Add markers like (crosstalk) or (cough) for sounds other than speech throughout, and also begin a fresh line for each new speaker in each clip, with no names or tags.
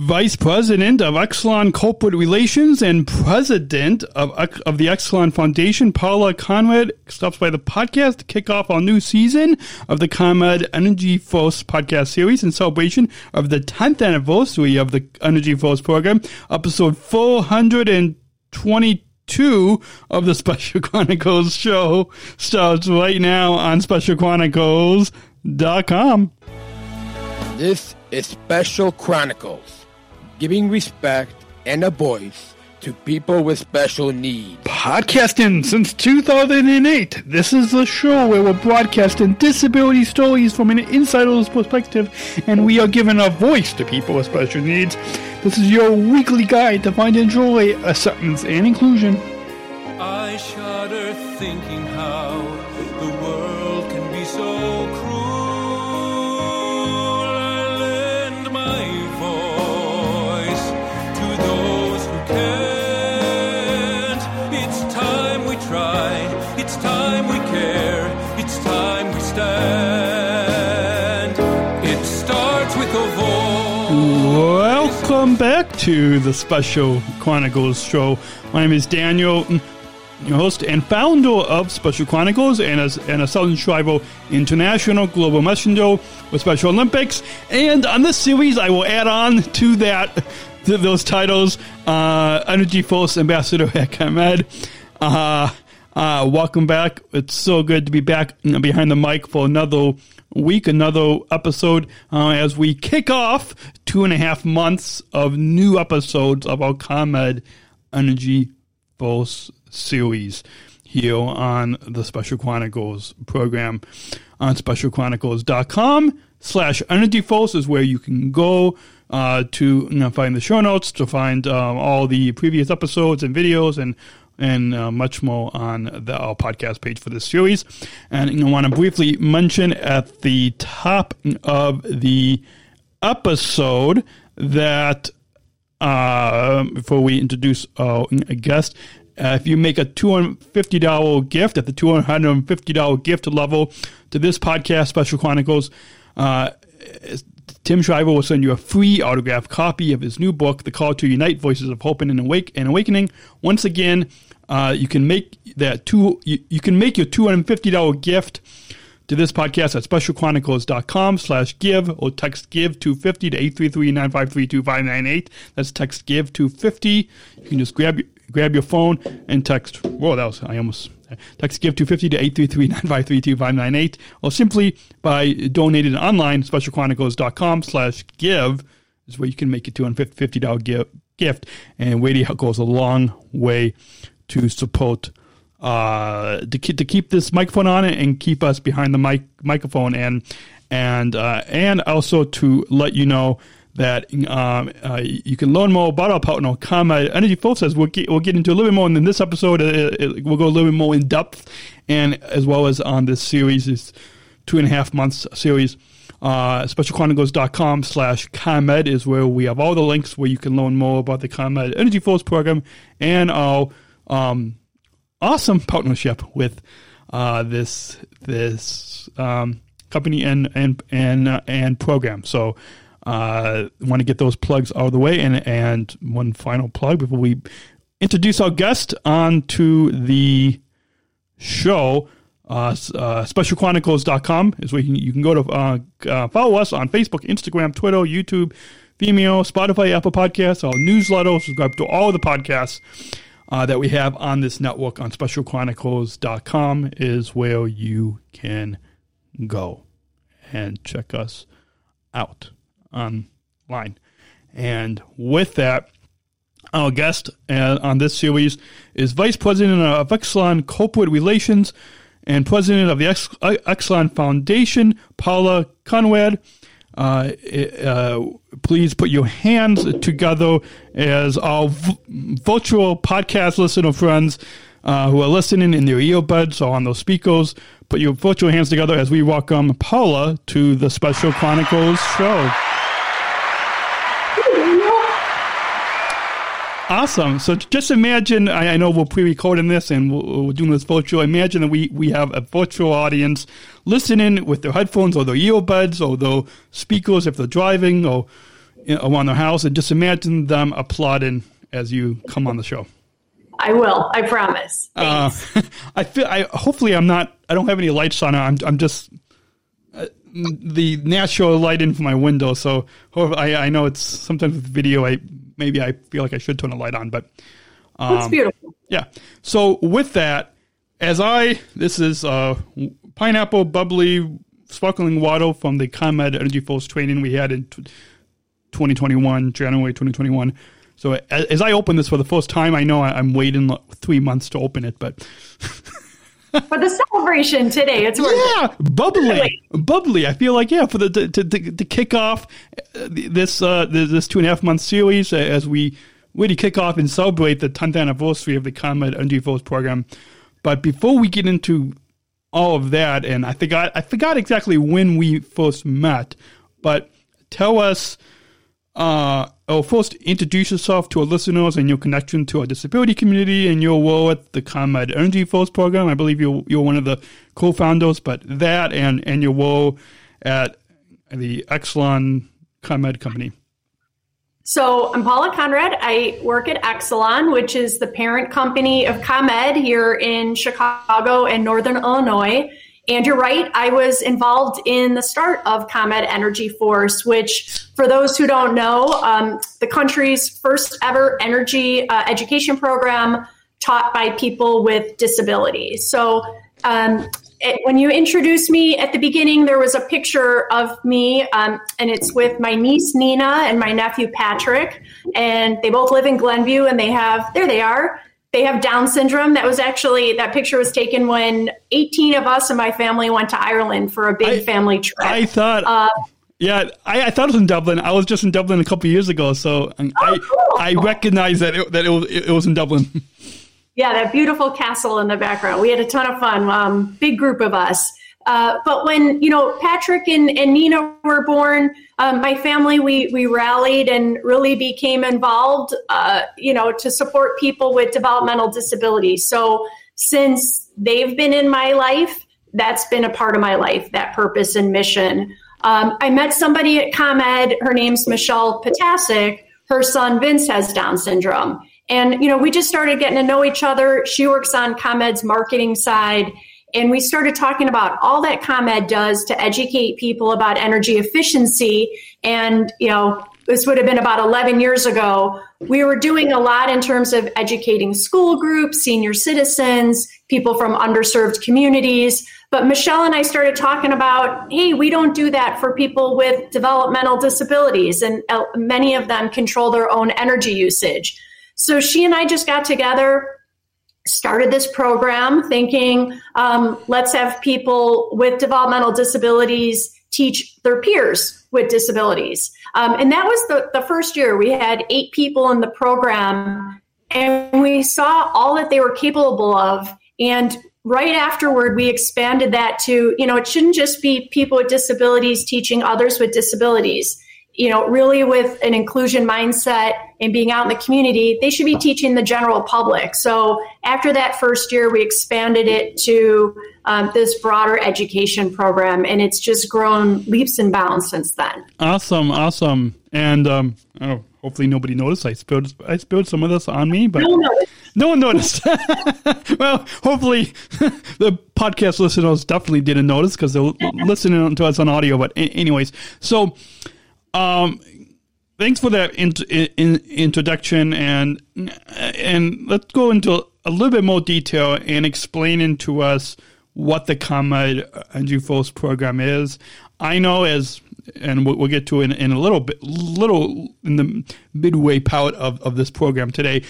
Vice President of Exelon Corporate Relations and President of, of the Exelon Foundation, Paula Conrad, stops by the podcast to kick off our new season of the ComEd Energy Force podcast series in celebration of the 10th anniversary of the Energy Force program, episode 422 of the (laughs) Special Chronicles show starts right now on specialchronicles.com.
This is Special Chronicles, giving respect and a voice to people with special needs.
Podcasting since 2008. This is the show where we're broadcasting disability stories from an insider's perspective, and we are giving a voice to people with special needs. This is your weekly guide to find and joy, acceptance, and inclusion.
I shudder thinking how
Welcome back to the Special Chronicles show. My name is Daniel, your host and founder of Special Chronicles and a, and a Sargent Shriver International Global Messenger with Special Olympics. And on this series, I will add on to that, to those titles, uh, Energy Force Ambassador (laughs) at ComEd. Uh, uh, welcome back. It's so good to be back behind the mic for another week, another episode uh, as we kick off two and a half months of new episodes of our ComEd Energy Force series here on the Special Chronicles program. On specialchronicles.com slash energy force is where you can go uh, to you know, find the show notes, to find um, all the previous episodes and videos and and uh, much more on the our podcast page for this series. And I want to briefly mention at the top of the episode that uh, before we introduce our guest, uh, if you make a $250 gift at the $250 gift level to this podcast, Special Chronicles, uh, Tim Shriver will send you a free autographed copy of his new book, The Call to Unite Voices of Hope and, Awake, and Awakening. Once again, uh, you can make that two, you, you can make your $250 gift to this podcast at specialchronicles.com slash give or text give 250 to 833-953-2598. That's text give 250. You can just grab grab your phone and text, whoa, that was, I almost, text give 250 to 833-953-2598 or simply by donating online, specialchronicles.com slash give is where you can make a $250 gift and really goes a long way to support uh, to keep to keep this microphone on it and keep us behind the mic microphone and and uh, and also to let you know that um, uh, you can learn more about our partner, ComEd Energy Force. As we'll get, we'll get into a little bit more in this episode. It, it, we'll go a little bit more in depth, and as well as on this series, this two and a half months series. Uh, specialchronicles.com slash ComEd is where we have all the links where you can learn more about the ComEd Energy Force program and our um, awesome (laughs) partnership with uh, this this um, company and and and uh, and program. So, uh, want to get those plugs out of the way, and and one final plug before we introduce our guest onto the show. Uh, uh, specialchronicles.com is where you can, you can go to uh, uh, follow us on Facebook, Instagram, Twitter, YouTube, Vimeo, Spotify, Apple Podcasts, our newsletter, subscribe to all the podcasts uh, that we have on this network on specialchronicles.com is where you can go and check us out online. And with that, our guest uh, on this series is Vice President of Exelon Corporate Relations and President of the Ex- Exelon Foundation, Paula Conrad. Uh, uh, please put your hands together as our v- virtual podcast listener friends uh, who are listening in their earbuds or on those speakers. Put your virtual hands together as we welcome Paula to the Special Chronicles show. Awesome. So just imagine, I, I know we're pre-recording this and we're, we're, doing this virtual. Imagine that we, we have a virtual audience listening with their headphones or their earbuds or their speakers if they're driving or around their house, and just imagine them applauding as you come on the show.
I will. I promise.
Uh, (laughs) I feel. I hopefully I'm not. I don't have any lights on. I'm. I'm just uh, the natural light in from my window. So I. I know it's sometimes with video. I maybe I feel like I should turn the light on, but
That's
um,
beautiful.
yeah. So with that, as I this is uh, pineapple bubbly sparkling water from the ComEd Energy Force training we had in t- 2021, January 2021. So a- as I open this for the first time, I know I- I'm waiting three months to open it, but (laughs)
For the celebration today, it's worth it.
yeah, bubbly, bubbly. I feel like yeah, for the to to, to, kick off uh, this uh, this two and a half month series uh, as we really kick off and celebrate the 10th anniversary of the Energy Force program. But before we get into all of that, and I forgot I forgot exactly when we first met, but tell us. Uh, or first, introduce yourself to our listeners and your connection to our disability community and your role at the ComEd Energy Force program. I believe you're, you're one of the co-founders, but that and, and your role at the Exelon ComEd company.
So I'm Paula Conrad. I work at Exelon, which is the parent company of ComEd here in Chicago and Northern Illinois. And you're right, I was involved in the start of ComEd Energy Force, which, for those who don't know, um, the country's first ever energy uh, education program taught by people with disabilities. So um, it, when you introduced me at the beginning, there was a picture of me, um, and it's with my niece Nina and my nephew Patrick, and they both live in Glenview, and they have there they are. They have Down syndrome. That was actually that picture was taken when 18 of us and my family went to Ireland for a big
I-
family trip.
I thought,
Uh,
yeah, I, I thought it was in Dublin. I was just in Dublin a couple of years ago, so um, I
cool.
I recognize that it, that it was, it was in Dublin. (laughs)
Yeah, that beautiful castle in the background. We had a ton of fun. Um, big group of us. Uh, but when you know Patrick and, and Nina were born, um, my family we we rallied and really became involved. Uh, you know, to support people with developmental disabilities. So since they've been in my life, that's been a part of my life. That purpose and mission. Um, I met somebody at ComEd. Her name's Michelle Potasic. Her son Vince has Down syndrome. And, you know, we just started getting to know each other. She works on ComEd's marketing side. And we started talking about all that ComEd does to educate people about energy efficiency. And, you know, this would have been about 11 years ago. We were doing a lot in terms of educating school groups, senior citizens, people from underserved communities. But Michelle and I started talking about, hey, we don't do that for people with developmental disabilities, and uh, many of them control their own energy usage. So she and I just got together, started this program, thinking, um, let's have people with developmental disabilities teach their peers with disabilities. Um, and that was the, the first year. We had eight people in the program, and we saw all that they were capable of. And right afterward, we expanded that to, you know, it shouldn't just be people with disabilities teaching others with disabilities. You know, really with an inclusion mindset and being out in the community, they should be teaching the general public. So after that first year, we expanded it to um, this broader education program, and it's just grown leaps and bounds since then.
Awesome, awesome, and um, oh, hopefully nobody noticed. I spilled I spilled some of this on me, but
No, no,
no one noticed. (laughs) well, hopefully (laughs) the podcast listeners definitely didn't notice because they're listening to us on audio. But anyways, so um, thanks for that in, in, introduction, and and let's go into a little bit more detail and explaining to us what the ComEd Energy Force program is. I know as and we'll, get to in, in a little bit, little in the midway part of, of this program today.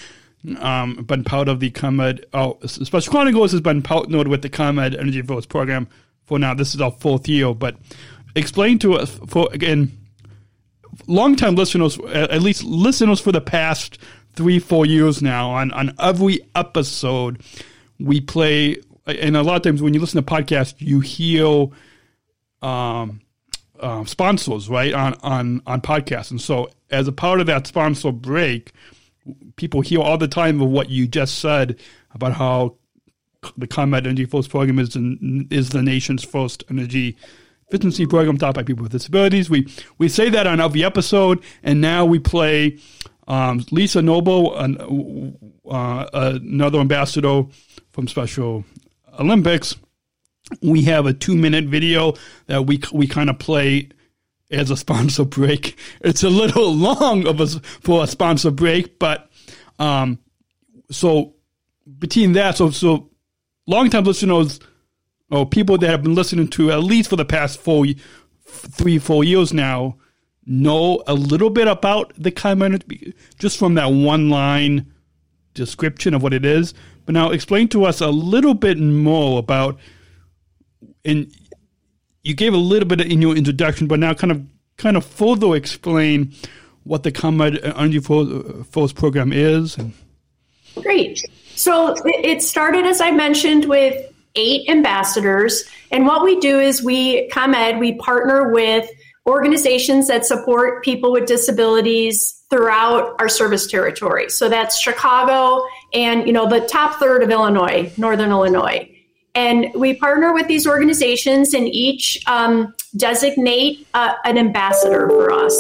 Um, been part of the ComEd, oh, Special Chronicles has been partnered with the ComEd Energy Force program for now. This is our fourth year, but explain to us for again, longtime listeners, at least listeners for the past three, four years now, on, on every episode, we play, and a lot of times when you listen to podcasts, you hear um, uh, sponsors, right, on, on, on podcasts. And so as a part of that sponsor break, people hear all the time of what you just said about how the ComEd Energy Force program is, in, is the nation's first energy efficiency program taught by people with disabilities. We we say that on every episode, and now we play um, Lisa Noble, an, uh, another ambassador from Special Olympics. We have a two minute video that we we kind of play as a sponsor break. (laughs) It's a little (laughs) long of a, for a sponsor break, but um, so between that, so so long time listeners or people that have been listening to at least for the past four, three, four years now know a little bit about the ComEd just from that one line description of what it is. But now explain to us a little bit more about, and you gave a little bit in your introduction, but now kind of kind of further explain what the ComEd Energy Force program is.
Great. So it started, as I mentioned, with eight ambassadors. And what we do is we, ComEd, we partner with organizations that support people with disabilities throughout our service territory. So that's Chicago and, you know, the top third of Illinois, Northern Illinois. And we partner with these organizations and each um, designate uh, an ambassador for us.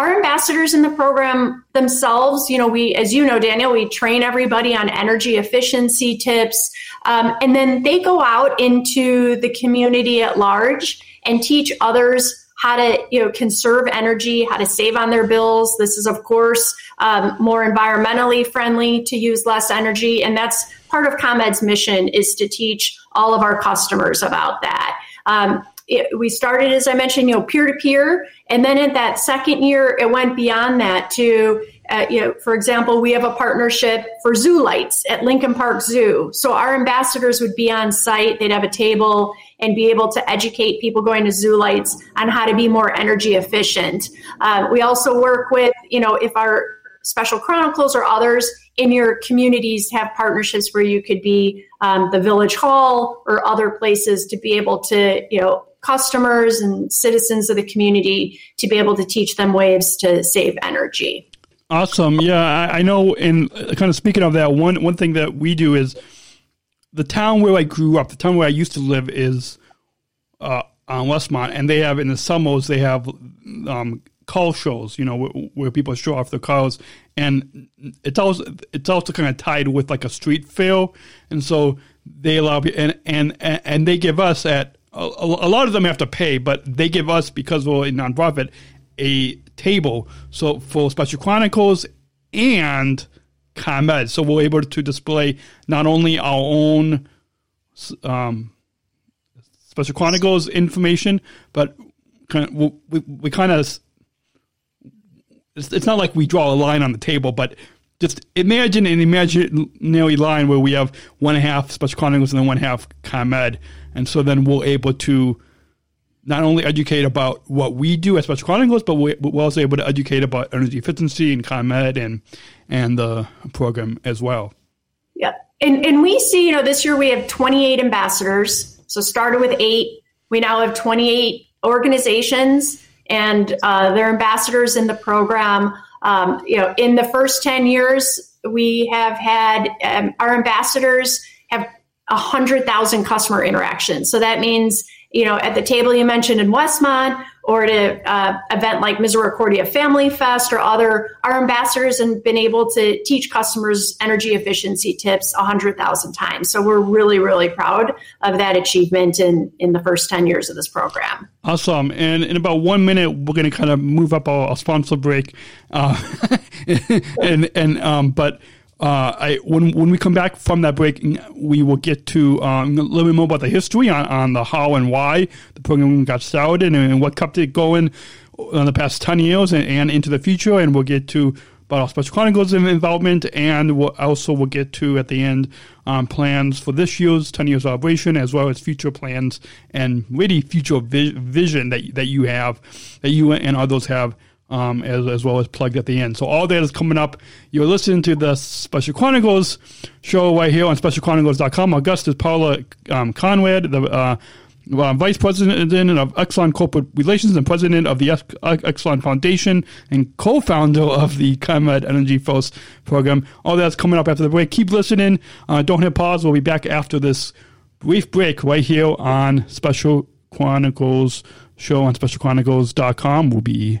Our ambassadors in the program themselves, you know, we, as you know, Daniel, we train everybody on energy efficiency tips. Um, and then they go out into the community at large and teach others how to you know conserve energy, how to save on their bills. This is of course um, more environmentally friendly to use less energy, and that's part of ComEd's mission is to teach all of our customers about that. Um, it, we started, as I mentioned, you know, peer to peer, and then in that second year, it went beyond that to, uh, you know, for example, we have a partnership for zoo lights at Lincoln Park Zoo. So our ambassadors would be on site; they'd have a table and be able to educate people going to zoo lights on how to be more energy efficient. Uh, we also work with, you know, if our Special Chronicles or others in your communities have partnerships where you could be um, the village hall or other places to be able to, you know, customers and citizens of the community to be able to teach them ways to save energy.
Awesome. Yeah, I, I know. And kind of speaking of that, one one thing that we do is the town where I grew up, the town where I used to live is uh, on Westmont, and they have in the summers they have um, car shows, you know, where, where, people show off their cars, and it's also it's also kind of tied with like a street fair, and so they allow and and and they give us at a, a lot of them have to pay, but they give us because we're a nonprofit a table. So for Special Chronicles and ComEd. So we're able to display not only our own um, Special Chronicles information, but of, we, we kind of, it's, it's not like we draw a line on the table, but just imagine an imaginary line where we have one half Special Chronicles and then one half ComEd. And so then we're able to not only educate about what we do as Special Chronicles, but we're also able to educate about energy efficiency and ComEd and and the program as well.
Yeah, and and we see you know this year we have 28 ambassadors. So started with eight, we now have 28 organizations and uh, their ambassadors in the program. Um, you know, in the first 10 years, we have had um, our ambassadors have 100,000 customer interactions. So that means you know, at the table you mentioned in Westmont or at an uh, event like Misericordia Family Fest or other, our ambassadors have been able to teach customers energy efficiency tips 100,000 times. So we're really, really proud of that achievement in, in the first 10 years of this program.
Awesome. And in about one minute, we're going to kind of move up our, our sponsor break. Uh, (laughs) and, and, um, but, uh, I, when when we come back from that break, we will get to um, a little bit more about the history on, on the how and why the program got started and, and what kept it going in the past 10 years and, and, into the future. And we'll get to about our Special Chronicles involvement, and we'll also we'll get to at the end um, plans for this year's 10 year celebration, as well as future plans and really future vi- vision that that you have, that you and others have um, as, as well as plugged at the end. So all that is coming up. You're listening to the Special Chronicles show right here on specialchronicles.com. Is Paula um, Conrad, the uh, uh, Vice President of Exelon Corporate Relations and President of the Exelon Foundation and co-founder of the ComEd Energy Force program. All that's coming up after the break. Keep listening. Uh, don't hit pause. We'll be back after this brief break right here on Special Chronicles show on specialchronicles.com. We'll be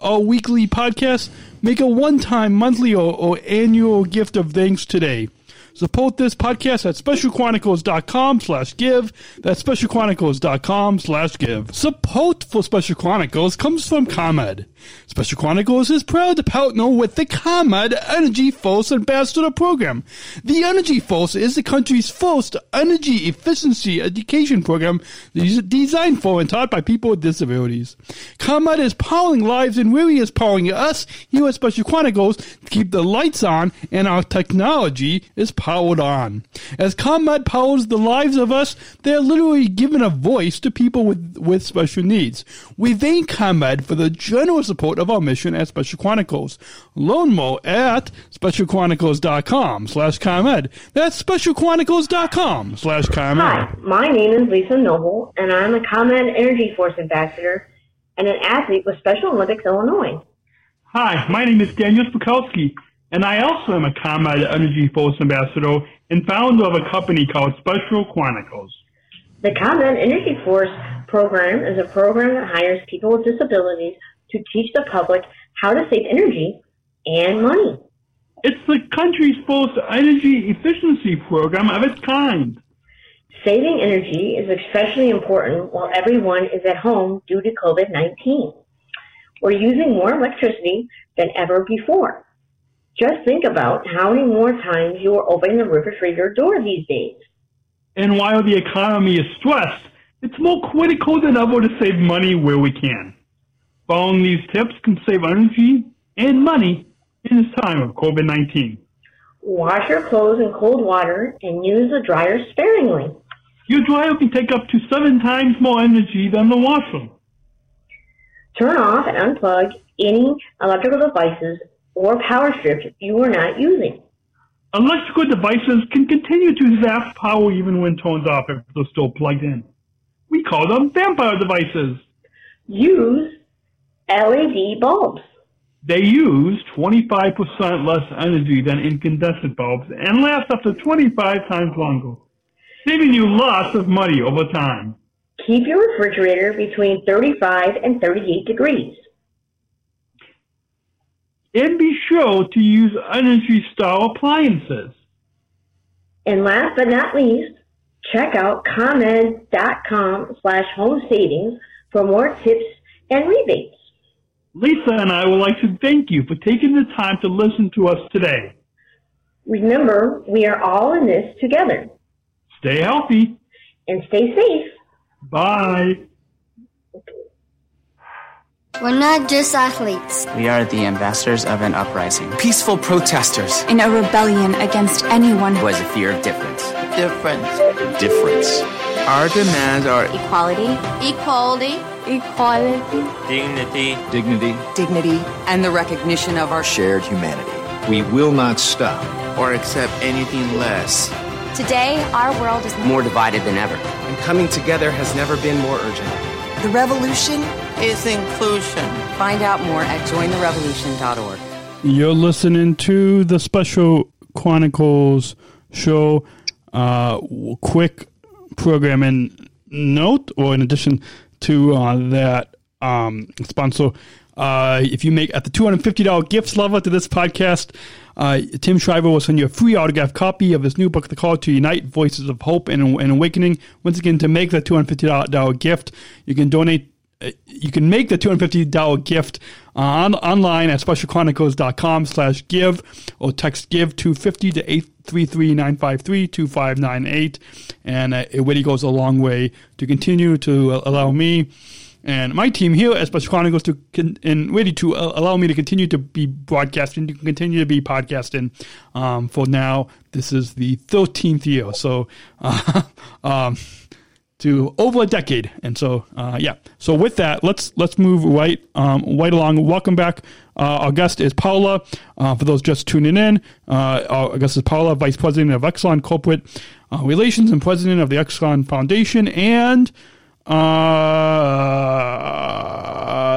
our weekly podcast, make a one-time, monthly, or, or annual gift of thanks today. Support this podcast at specialchronicles.com slash give. That's specialchronicles.com slash give. Support for Special Chronicles comes from ComEd. Special Chronicles is proud to partner with the ComEd Energy Force Ambassador Program. The Energy Force is the country's first energy efficiency education program designed for and taught by people with disabilities. ComEd is powering lives and really is powering us here at Special Chronicles to keep the lights on and our technology is powered on. As ComEd powers the lives of us, they're literally giving a voice to people with, with special needs. We thank ComEd for the generous support of our mission at Special Chronicles. Learn more at specialchronicles.com slash ComEd. That's specialchronicles.com slash ComEd.
Hi, my name is Lisa Noble, and I'm a ComEd Energy Force Ambassador and an athlete with Special Olympics Illinois.
Hi, my name is Daniel Smrokowski, and I also am a ComEd Energy Force Ambassador and founder of a company called Special Chronicles.
The ComEd Energy Force program is a program that hires people with disabilities to teach the public how to save energy and money.
It's the country's first energy efficiency program of its kind.
Saving energy is especially important while everyone is at home due to COVID 19. We're using more electricity than ever before. Just think about how many more times you are opening the refrigerator door these days.
And while the economy is stressed, it's more critical than ever to save money where we can. Following these tips can save energy and money in this time of COVID 19.
Wash your clothes in cold water and use the dryer sparingly.
Your dryer can take up to seven times more energy than the washer.
Turn off and unplug any electrical devices or power strips you are not using.
Electrical devices can continue to zap power even when turned off if they're still plugged in. We call them vampire devices.
Use LED bulbs.
They use 25% less energy than incandescent bulbs and last up to 25 times longer, saving you lots of money over time.
Keep your refrigerator between 35 and 38 degrees.
And be sure to use Energy Star appliances.
And last but not least, check out ComEd.com slash home savings for more tips and rebates.
Lisa and I would like to thank you for taking the time to listen to us today.
Remember, we are all in this together.
Stay healthy.
And stay safe.
Bye.
We're not just athletes.
We are the ambassadors of an uprising.
Peaceful protesters.
In a rebellion against anyone
who has a fear of difference.
Difference. Difference.
Our demands are
equality,
equality,
equality,
dignity,
dignity,
dignity, and the recognition of our
shared humanity.
We will not stop
or accept anything less.
Today, our world is
more divided than ever.
And coming together has never been more urgent.
The revolution
is inclusion.
Find out more at jointherevolution.org.
You're listening to the Special Chronicles show. Uh, quick programming note, or in addition to uh, that um, sponsor, uh, if you make at the $250 gifts level to this podcast, uh, Tim Shriver will send you a free autographed copy of his new book, The Call to Unite Voices of Hope and, and Awakening. Once again, to make that $250 gift, you can donate. Uh, you can make the $250 gift on, online at specialchronicles.com slash give or text give 250 to 8 833-953-2598. And uh, it really goes a long way to continue to uh, allow me and my team here at Special Chronicles to con- and really to uh, allow me to continue to be broadcasting, to continue to be podcasting. Um, for now, this is the 13th year. So, (laughs) um, to over a decade. And so, uh, yeah. So with that, let's let's move right um, right along. Welcome back. Uh, our guest is Paula. Uh, for those just tuning in, uh, our guest is Paula, Vice President of Exelon Corporate uh, Relations and President of the Exelon Foundation, and uh,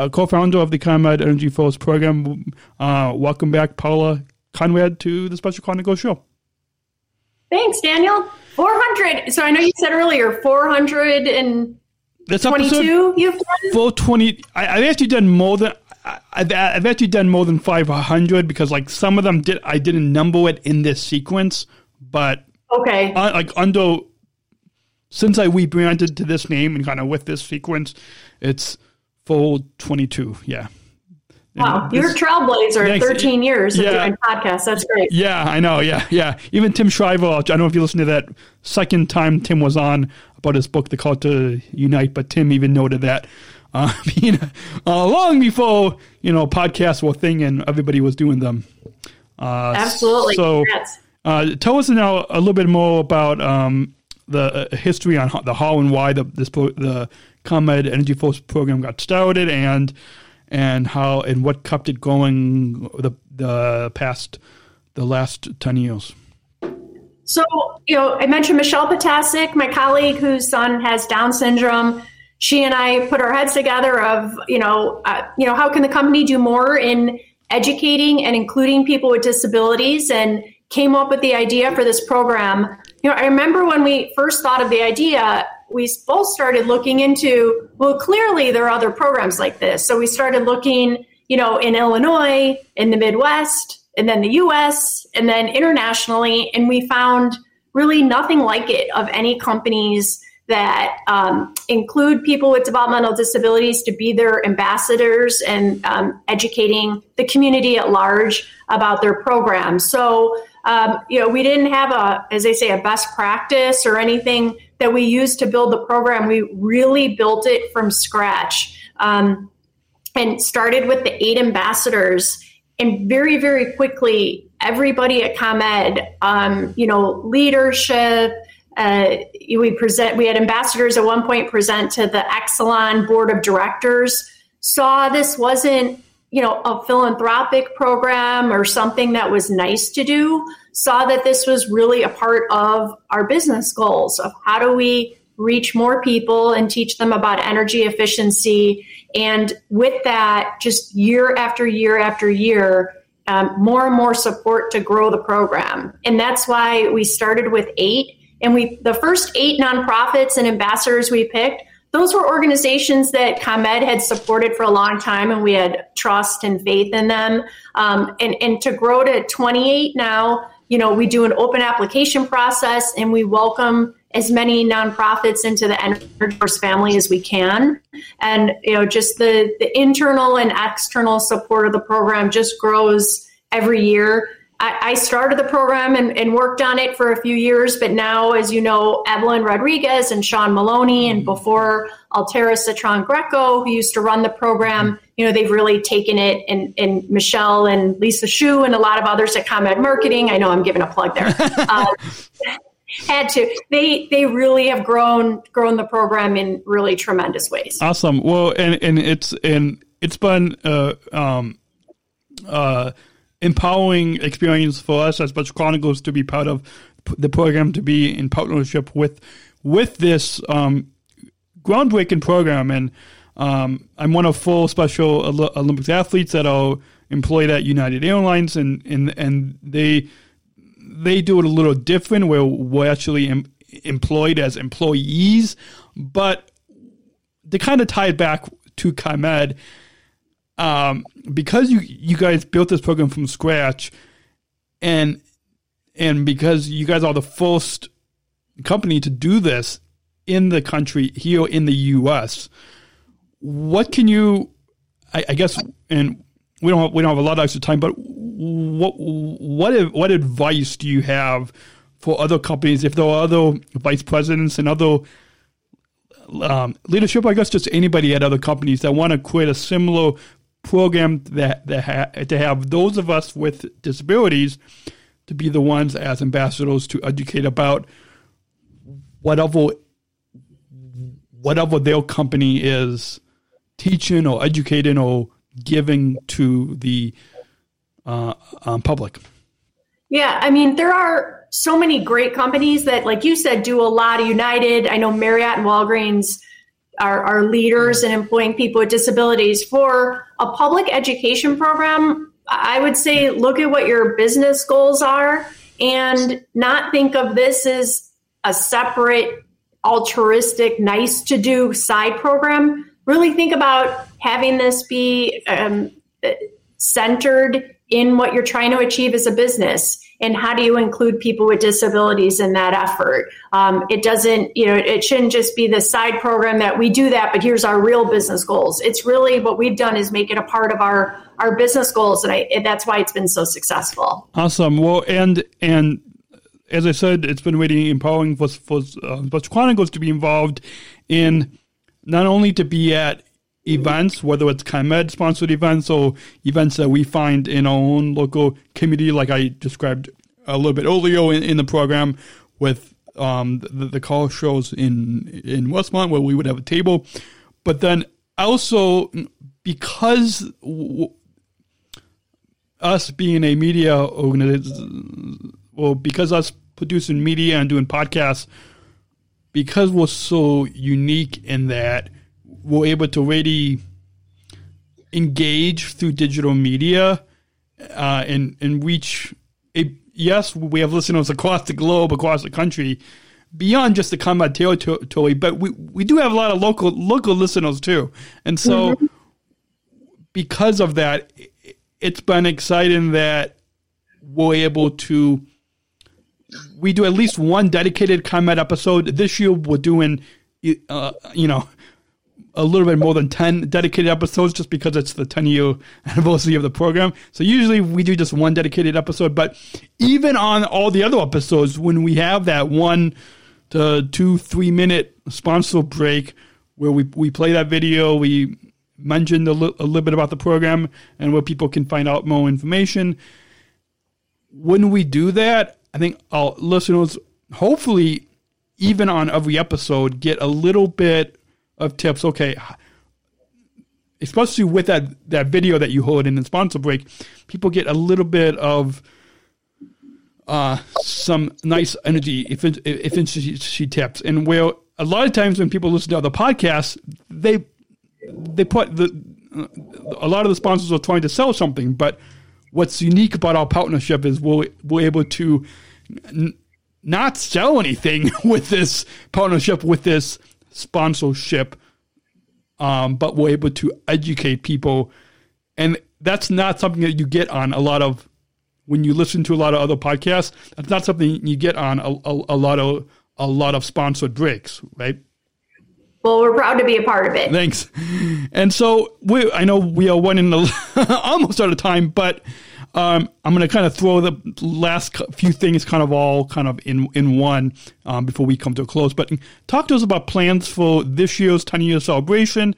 co-founder of the ComEd Energy Force program. Welcome back, Paula Conrad, to the Special Chronicles show.
Thanks, Daniel. 400. So I know you said earlier 400 and
That's
22 you've done?
420. I, I've actually done more than. I, I've, I've actually done more than 500 because like some of them did I didn't number it in this sequence, but
okay,
uh, like under since I rebranded to this name and kind of with this sequence, it's full 22. Yeah.
Wow, you're a trailblazer.
Thanks.
13 years of
Yeah.
doing podcasts. That's great.
Yeah, I know. Yeah, yeah. Even Tim Shriver, I don't know if you listened to that second time Tim was on about his book, The Call to Unite, but Tim even noted that. Uh, (laughs) being, uh, long before, you know, podcasts were a thing and everybody was doing them. Uh,
Absolutely.
So, uh, tell us now a little bit more about um, the uh, history on how, the how and why the this pro- the ComEd Energy Force program got started and and how and what kept it going the the past the last ten years.
So, you know, I mentioned Michelle Potasic, my colleague whose son has Down syndrome. She and I put our heads together of, you know, uh, you know, how can the company do more in educating and including people with disabilities and came up with the idea for this program. You know, I remember when we first thought of the idea, we both started looking into, well, clearly there are other programs like this. So we started looking, you know, in Illinois, in the Midwest, and then the US, and then internationally. And we found really nothing like it of any companies that um, include people with developmental disabilities to be their ambassadors and um, educating the community at large about their programs. So, um, you know, we didn't have a, as they say, a best practice or anything that we used to build the program. We really built it from scratch um, and started with the eight ambassadors. And very, very quickly, everybody at ComEd, um, you know, leadership, uh, we present. We had ambassadors at one point present to the Exelon board of directors. Saw this wasn't, you know, a philanthropic program or something that was nice to do. Saw that this was really a part of our business goals of how do we reach more people and teach them about energy efficiency. And with that, just year after year after year, um, more and more support to grow the program. And that's why we started with eight and we, the first eight nonprofits and ambassadors we picked, those were organizations that ComEd had supported for a long time, and we had trust and faith in them. Um, and and to grow to 28 now, you know, we do an open application process, and we welcome as many nonprofits into the Energy Force family as we can. And you know, just the the internal and external support of the program just grows every year. I, I started the program and, and, worked on it for a few years, but now, as you know, Evelyn Rodriguez and Sean Maloney, and before Altera Citron Greco, who used to run the program, you know, they've really taken it, and, and Michelle and Lisa Shu and a lot of others at ComEd Marketing. I know I'm giving a plug there. um, (laughs) had to. They they really have grown grown the program in really tremendous ways.
Awesome. Well, and and it's and it's been uh, um, uh, empowering experience for us as Special Chronicles to be part of the program, to be in partnership with with this um, groundbreaking program. And um, I'm one of four Special Olympics athletes that are employed at United Airlines, and and and they they do it a little different, where we're actually em- employed as employees, but to kind of tie it back to ComEd um, because you you guys built this program from scratch, and and because you guys are the first company to do this in the country here in the U.S., what can you? I, I guess, and we don't have, we don't have a lot of extra time, but what what what advice do you have for other companies if there are other vice presidents and other um, leadership? I guess just anybody at other companies that want to create a similar program that that ha- to have those of us with disabilities to be the ones as ambassadors to educate about whatever whatever their company is teaching or educating or giving to the uh, um, public.
Yeah, I mean, there are so many great companies that, like you said, do a lot of United. I know Marriott and Walgreens are, are leaders in employing people with disabilities. For a public education program, I would say look at what your business goals are and not think of this as a separate, altruistic, nice to do side program. Really think about having this be um, centered in what you're trying to achieve as a business and how do you include people with disabilities in that effort? Um, it doesn't you know it shouldn't just be the side program that we do that but here's our real business goals. It's really what we've done is make it a part of our our business goals and, I, and that's why it's been so successful.
Awesome. Well and and as I said, it's been really empowering for for uh, Chronicles to be involved in not only to be at events, whether it's ComEd sponsored events or events that we find in our own local community, like I described a little bit earlier in, in the program with um, the, the call shows in in Westmont where we would have a table, but then also because w- us being a media organization, well, because us producing media and doing podcasts, because we're so unique in that we're able to really engage through digital media uh, and and reach. A, yes, we have listeners across the globe, across the country, beyond just the ComEd territory, but we, we do have a lot of local local listeners too, and so mm-hmm. because of that, it's been exciting that we're able to. We do at least one dedicated ComEd episode this year. We're doing, uh, you know, a little bit more than 10 dedicated episodes just because it's the 10 year anniversary of the program. So usually we do just one dedicated episode, but even on all the other episodes, when we have that one to two, three minute sponsor break where we, we play that video, we mention a, li- a little bit about the program and where people can find out more information. When we do that, I think our listeners, hopefully, even on every episode, get a little bit of tips. Okay, especially with that that video that you hold in the sponsor break, people get a little bit of uh, some nice energy efficiency tips. And where a lot of times when people listen to other podcasts, they they put the a lot of the sponsors are trying to sell something, but what's unique about our partnership is we're, we're able to n- not sell anything (laughs) with this partnership with this sponsorship, um, but we're able to educate people. And that's not something that you get on a lot of when you listen to a lot of other podcasts. That's not something you get on a, a, a lot of a lot of sponsored breaks, right?
Well, we're proud to be a part of it.
Thanks. And so we, I know we are running (laughs) the, almost out of time, but um, I'm going to kind of throw the last few things kind of all kind of in in one um, before we come to a close. But talk to us about plans for this year's 10 year celebration,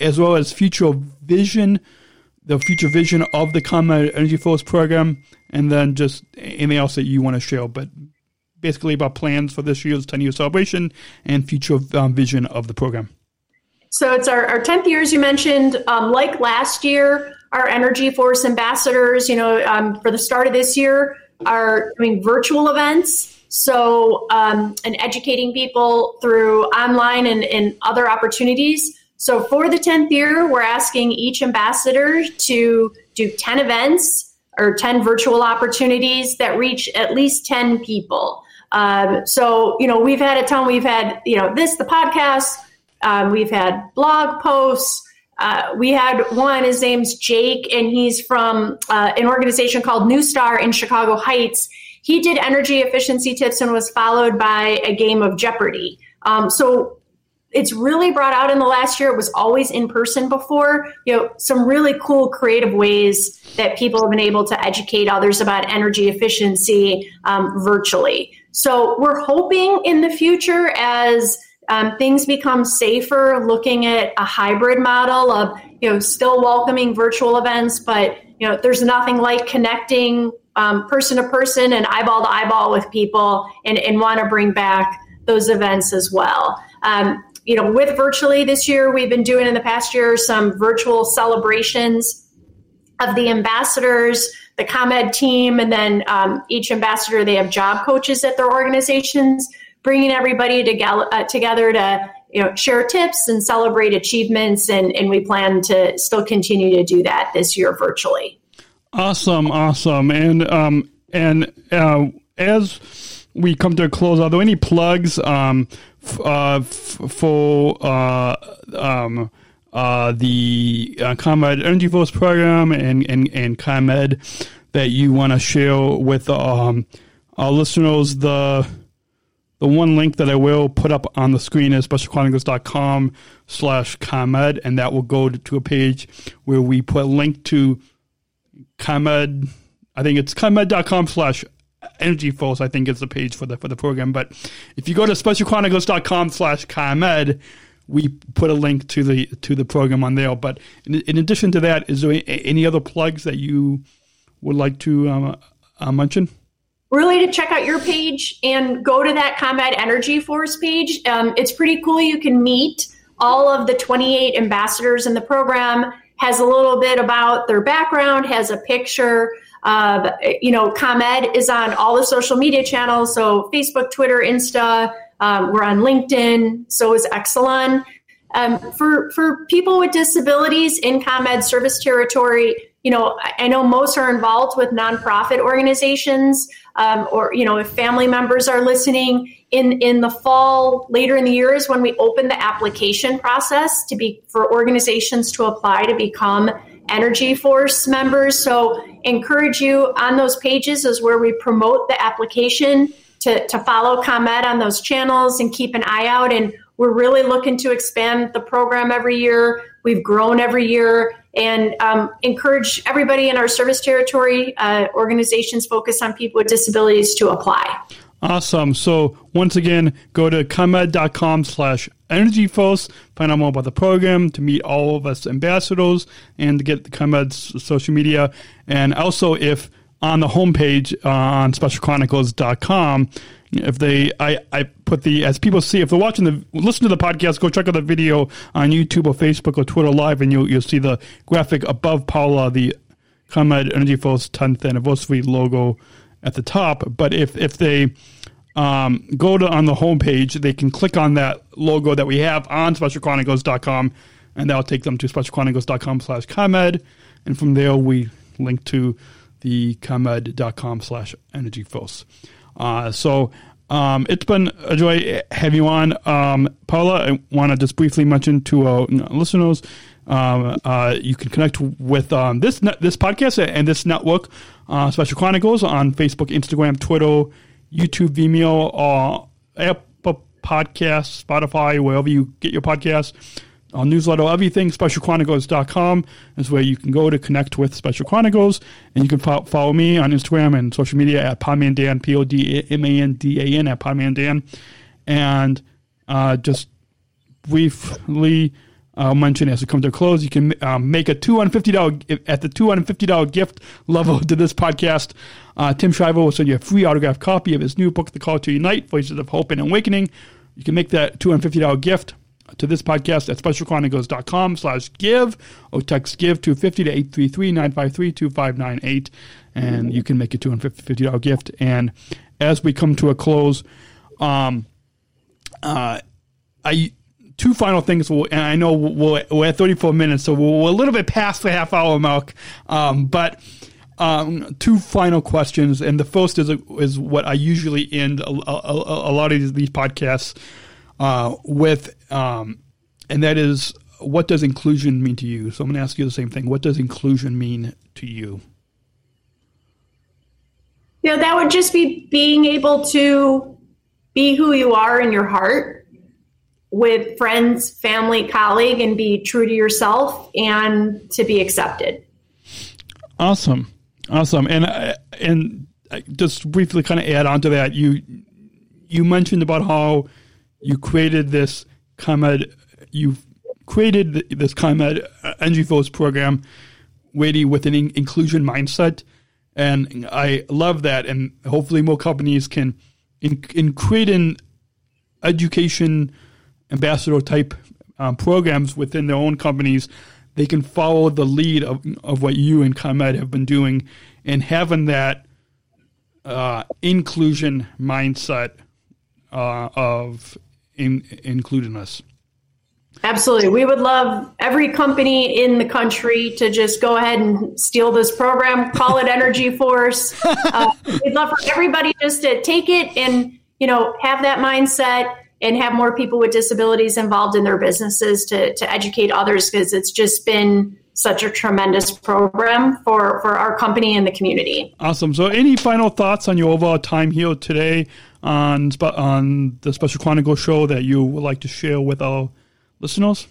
as well as future vision, the future vision of the ComEd Energy Force program, and then just anything else that you want to share. But basically about plans for this year's 10 year celebration and future um, vision of the program.
So it's our, our 10th year, as you mentioned. Um, like last year, our Energy Force ambassadors, you know, um, for the start of this year, are doing virtual events. So, um, and educating people through online and, and other opportunities. So, for the 10th year, we're asking each ambassador to do 10 events or 10 virtual opportunities that reach at least 10 people. Um, so, you know, we've had a ton, we've had, you know, this, the podcast, um, we've had blog posts, uh, we had one, his name's Jake, and he's from uh, an organization called New Star in Chicago Heights. He did energy efficiency tips and was followed by a game of Jeopardy. Um, so it's really brought out in the last year. It was always in person before. You know, some really cool creative ways that people have been able to educate others about energy efficiency um, virtually. So we're hoping in the future as um, things become safer, looking at a hybrid model of you know still welcoming virtual events, but you know there's nothing like connecting um, person to person and eyeball to eyeball with people, and, and want to bring back those events as well. Um, you know, with virtually this year, we've been doing in the past year some virtual celebrations of the ambassadors, the ComEd team, and then um, each ambassador, they have job coaches at their organizations, bringing everybody together, uh, together to you know share tips and celebrate achievements, and, and we plan to still continue to do that this year virtually.
Awesome, awesome, and um, and uh, as we come to a close, are there any plugs um, uh, for uh, um, uh, the uh, ComEd Energy Force program and, and, and ComEd that you want to share with um, our listeners. The the one link that I will put up on the screen is specialchronicles.com slash ComEd, and that will go to, a page where we put a link to ComEd. I think it's ComEd.com slash Energy Force, I think is the page for the for the program. But if you go to specialchronicles.com slash ComEd, we put a link to the to the program on there. But in, in addition to that, is there any other plugs that you would like to um, uh, mention?
Really, to check out your page and go to that ComEd Energy Force page. Um, it's pretty cool. You can meet all of the 28 ambassadors in the program. Has a little bit about their background. Has a picture. Uh, you know, ComEd is on all the social media channels. So Facebook, Twitter, Insta. Um, we're on LinkedIn. So is Exelon. Um, for for people with disabilities in ComEd service territory, you know, I know most are involved with nonprofit organizations, um, or you know, if family members are listening. In in the fall, later in the year is when we open the application process to be for organizations to apply to become Energy Force members. So, encourage you on those pages is where we promote the application to, to follow ComEd on those channels and keep an eye out. And we're really looking to expand the program every year. We've grown every year and um, encourage everybody in our service territory, uh, organizations focused on people with disabilities to apply.
Awesome. So once again, go to comed.com slash energyforce, find out more about the program, to meet all of us ambassadors, and to get the ComEd's social media. And also, if on the homepage uh, on specialchronicles.com, if they, I, I put the, as people see, if they're watching the, listen to the podcast, go check out the video on YouTube or Facebook or Twitter Live, and you'll, you'll see the graphic above Paula, the ComEd Energy Force 10th anniversary logo at the top. But if if they um, go to on the homepage, they can click on that logo that we have on specialchronicles.com, and that'll take them to specialchronicles.com slash ComEd. And from there, we link to the comed.com slash energy force. Uh, so um, it's been a joy having you on. Um, Paula, I want to just briefly mention to our listeners um, uh, you can connect with um, this this podcast and this network, uh, Special Chronicles, on Facebook, Instagram, Twitter, YouTube, Vimeo, or Apple Podcasts, Spotify, wherever you get your podcasts. Our newsletter, everything, specialchronicles.com is where you can go to connect with Special Chronicles. And you can fo- follow me on Instagram and social media at Podmandan, P O D M A N D A N, at Podmandan. And uh, just briefly, I'll mention as we come to a close, you can um, make a $250 at the $250 gift level (laughs) to this podcast. Uh, Tim Shriver will send you a free autographed copy of his new book, The Call to Unite, Voices of Hope and Awakening. You can make that $250 gift to this podcast at specialchronicles.com slash give or text give 250 to 833-953-2598 and you can make a $250 gift. And as we come to a close, um, uh, I two final things, and I know we're, we're at 34 minutes, so we're a little bit past the half hour mark. Um, but um, two final questions, and the first is is what I usually end a, a, a lot of these podcasts uh, with, um, and that is, what does inclusion mean to you? So I'm going to ask you the same thing. What does inclusion mean to you?
Yeah, that would just be being able to be who you are in your heart with friends, family, colleague, and be true to yourself and to be accepted.
Awesome, awesome, and uh, and just briefly kind of add on to that, you you mentioned about how you created this ComEd, you created this ComEd Energy Force program, really with an in- inclusion mindset, and I love that, and hopefully more companies can in, in creating education ambassador type um, programs within their own companies. They can follow the lead of, of what you and ComEd have been doing and having that uh, inclusion mindset uh, of in, including us.
Absolutely. We would love every company in the country to just go ahead and steal this program, call it Energy (laughs) Force. Uh, we'd love for everybody just to take it and, you know, have that mindset and have more people with disabilities involved in their businesses to, to educate others because it's just been such a tremendous program for, for our company and the community.
Awesome. So, any final thoughts on your overall time here today on on the Special Chronicles show that you would like to share with our listeners?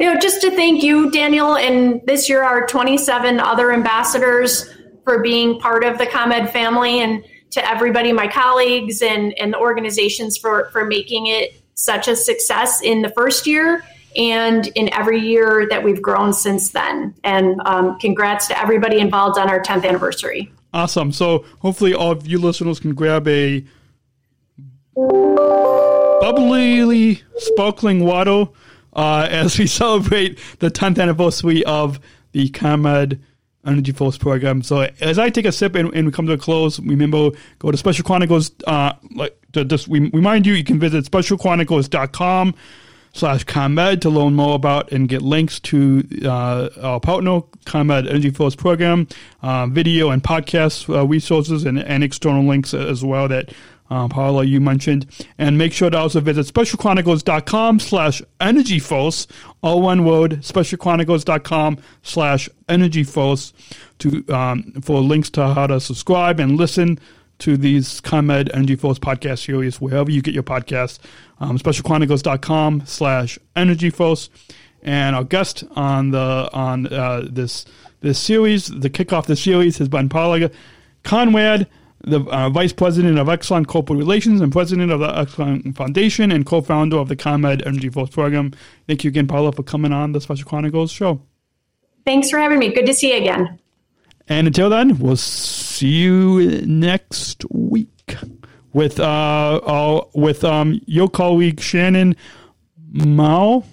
You know, just to thank you, Daniel, and this year our 27 other ambassadors for being part of the ComEd family and to everybody, my colleagues and, and the organizations for, for making it such a success in the first year and in every year that we've grown since then. And um, congrats to everybody involved on our 10th anniversary.
Awesome. So hopefully all of you listeners can grab a bubbly, sparkling water uh, as we (laughs) celebrate the 10th anniversary of the ComEd Energy Force program. So as I take a sip and, and, we come to a close, remember go to Special Chronicles. Uh, like to just we remind you, you can visit specialchronicles.com slash ComEd to learn more about and get links to uh, our partner ComEd Energy Force program, uh, video and podcast uh, resources, and, and external links as well that um, Paula, you mentioned. And make sure to also visit specialchronicles.com slash energyforce, all one word, specialchronicles.com slash energyforce to, um, for links to how to subscribe and listen to these ComEd Energy Force podcast series wherever you get your podcasts. Um, specialchronicles.com slash energyforce. And our guest on the on uh, this this series, the kickoff the series, has been Paula Conrad the uh, Vice President of Exelon Corporate Relations and President of the Exelon Foundation and co-founder of the ComEd Energy Force Program. Thank you again, Paula, for coming on the Special Chronicles show.
Thanks for having me. Good to see you again.
And until then, we'll see you next week with uh, uh with um your colleague Shannon Mao.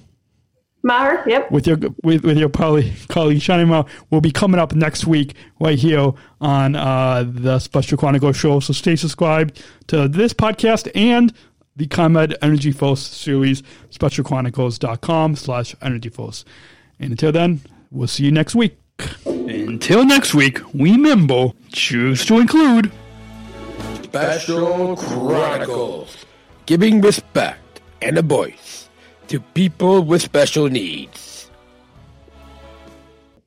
Maher, yep.
With your with, with your colleague, colleague Shannon Maher will be coming up next week right here on uh, the Special Chronicles show. So stay subscribed to this podcast and the ComEd Energy Force series, specialchronicles.com slash energy force. And until then, we'll see you next week. Until next week, we remember, choose to include
Special Chronicles, giving respect and a voice to people with special needs.